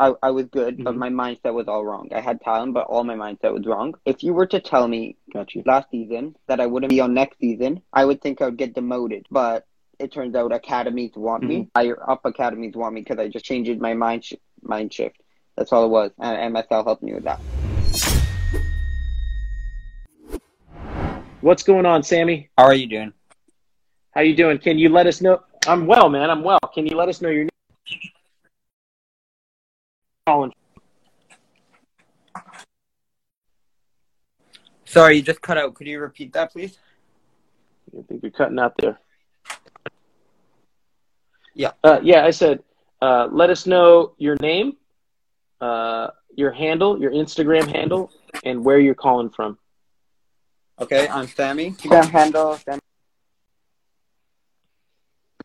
I, I was good, but Mhm. my mindset was all wrong. I had talent, but all my mindset was wrong. If you were to tell me Got you. last season that I wouldn't be on next season, I would think I would get demoted. But it turns out academies want me. Higher up academies want me because I just changed my mind sh- mind shift. That's all it was, and MSL helped me with that. What's going on, Sammy? How are you doing? How you doing? Can you let us know? I'm well, man. I'm well. Can you let us know your name? Colin. Sorry, you just cut out. Could you repeat that, please? I think you're cutting out there. Yeah. Uh, yeah, I said, uh, let us know your name, uh, your handle, your Instagram handle, and where you're calling from. Okay, I'm Sammy. Instagram handle, Sammy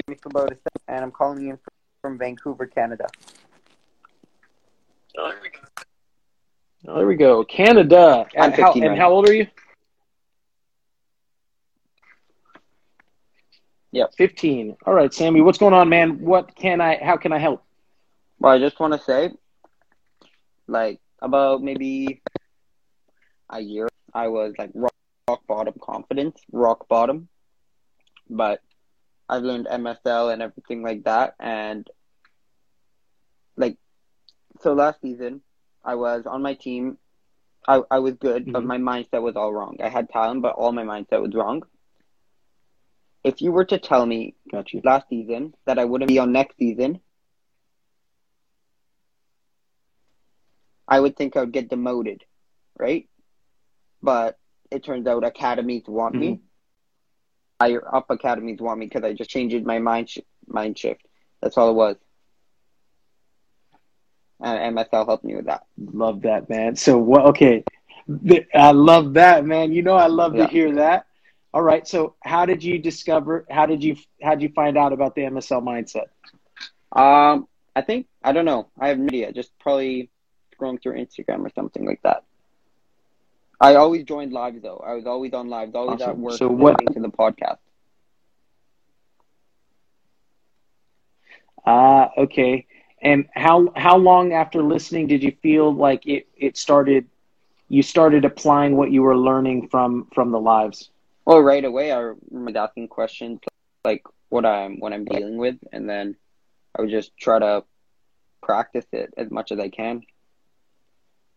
Kubota, and I'm calling in from Vancouver, Canada. Oh, there we go. Oh, there we go. Canada. I'm And how, and how old are you? Yep. 15. All right, Sammy, what's going on, man? What can I, how can I help? Well, I just want to say, like, about maybe a year, I was like rock, rock bottom confidence, rock bottom. But I've learned MSL and everything like that. And, like, so last season, I was on my team. I, I was good, but Mhm. my mindset was all wrong. I had talent, but all my mindset was wrong. If you were to tell me Got you. last season that I wouldn't be on next season, I would think I would get demoted, right? But it turns out academies want me. Higher up academies want me because I just changed my mind sh- mind shift. That's all it was. And MSL helped me with that. Love that, man. So what? Okay, I love that, man. You know, I love Yeah. to hear that. All right. So, how did you discover? How did you? How did you find out about the MSL mindset? Um, I think I don't know. I have no idea. Just probably scrolling through Instagram or something like that. I always joined live though. I was always on live, always at work, So what- to the podcast. Ah, okay. And how how long after listening did you feel like it it started? You started applying what you were learning from from the lives. Well, right away, I remember asking questions like what I'm what I'm dealing with, and then I would just try to practice it as much as I can.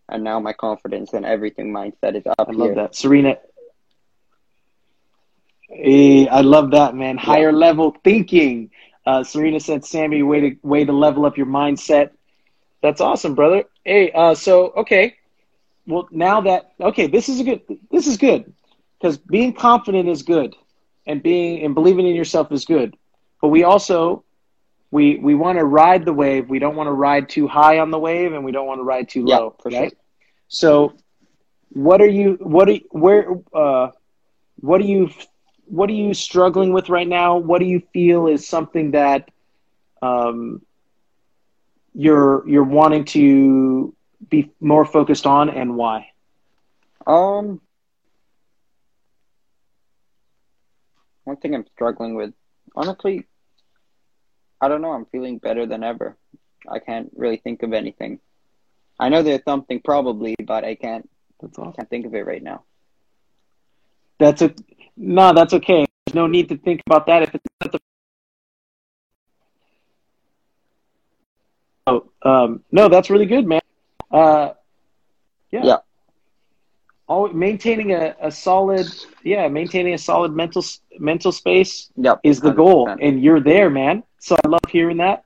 And now my confidence and everything mindset is up I love here. that, Serena. Hey, I love that, man. Higher level thinking. Uh, Serena said, "Sammy, way to way to level up your mindset." That's awesome, brother. Hey, uh, so okay, well now that okay, this is a good. This is good because being confident is good, and being and believing in yourself is good. But we also we we want to ride the wave. We don't want to ride too high on the wave, and we don't want to ride too low. for right? sure. So, what are you? What are you, where? Uh, what are you? What are you struggling with right now? What do you feel is something that um, you're you're wanting to be more focused on, and why? Um, one thing I'm struggling with, honestly, I don't know. I'm feeling better than ever. I can't really think of anything. I know there's something probably, but I can't That's awesome. can't think of it right now. That's a no. That's okay. There's no need to think about that if it's not the. Oh, um, no, that's really good, man. Uh, yeah. Yeah. All, maintaining a, a solid, yeah, maintaining a solid mental mental space Yep, is the goal, 100%. and you're there, man. So I love hearing that.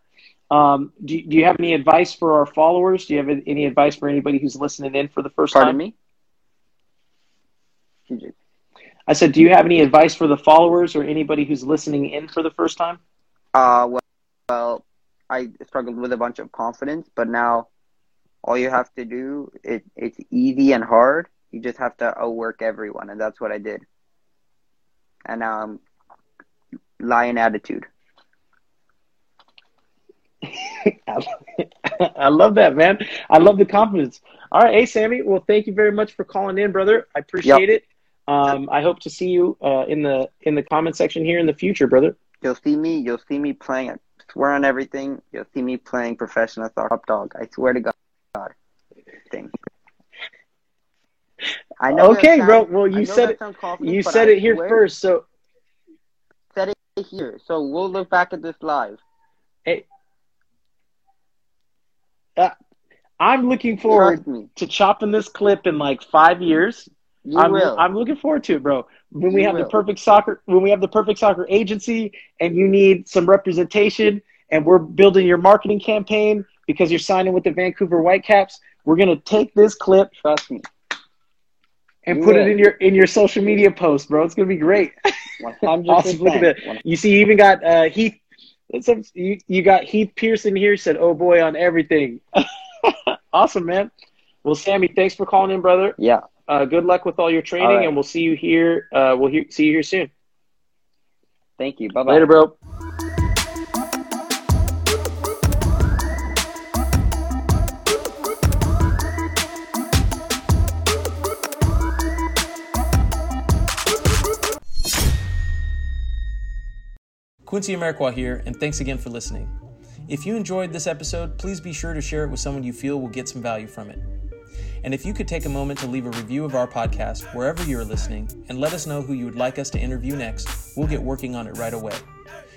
Um, do, do you have any advice for our followers? Do you have any advice for anybody who's listening in for the first Pardon time? me. I said, do you have any advice for the followers or anybody who's listening in for the first time? Uh, well, well, I struggled with a bunch of confidence, but now all you have to do it it's easy and hard You just have to outwork everyone, and that's what I did. And now I'm lion attitude. I love that, man. I love the confidence. All right, hey Sammy. Well, thank you very much for calling in, brother. I appreciate it. Um, I hope to see you uh, in the in the comment section here in the future, brother. You'll see me. You'll see me playing. I swear on everything. You'll see me playing professional top dog. I swear to God. Thing. I know Okay, that bro. sounds- Well, you said it. You said it here first, so Said it here. So we'll look back at this live. Hey. I'm looking forward to chopping this clip in like five years. You I'm, will. I'm looking forward to it, bro. When we You have the perfect soccer, when we have the perfect soccer agency, and you need some representation, and we're building your marketing campaign because you're signing with the Vancouver Whitecaps, we're gonna take this clip Trust me. and You put it in your in your social media post, bro. It's gonna be great. One hundred Awesome. Look at that. You see, you even got uh, Heath. You, you got Heath Pearson here. Said, "Oh boy, on everything." awesome, man. Well, Sammy, thanks for calling in, brother. Yeah. Uh, good luck with all your training, All right. and we'll see you here. Uh, we'll he- see you here soon. Thank you. Bye bye. Later, bro. Quincy Amarikwa here, and thanks again for listening. If you enjoyed this episode, please be sure to share it with someone you feel will get some value from it. And if you could take a moment to leave a review of our podcast wherever you're listening and let us know who you would like us to interview next, we'll get working on it right away.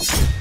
you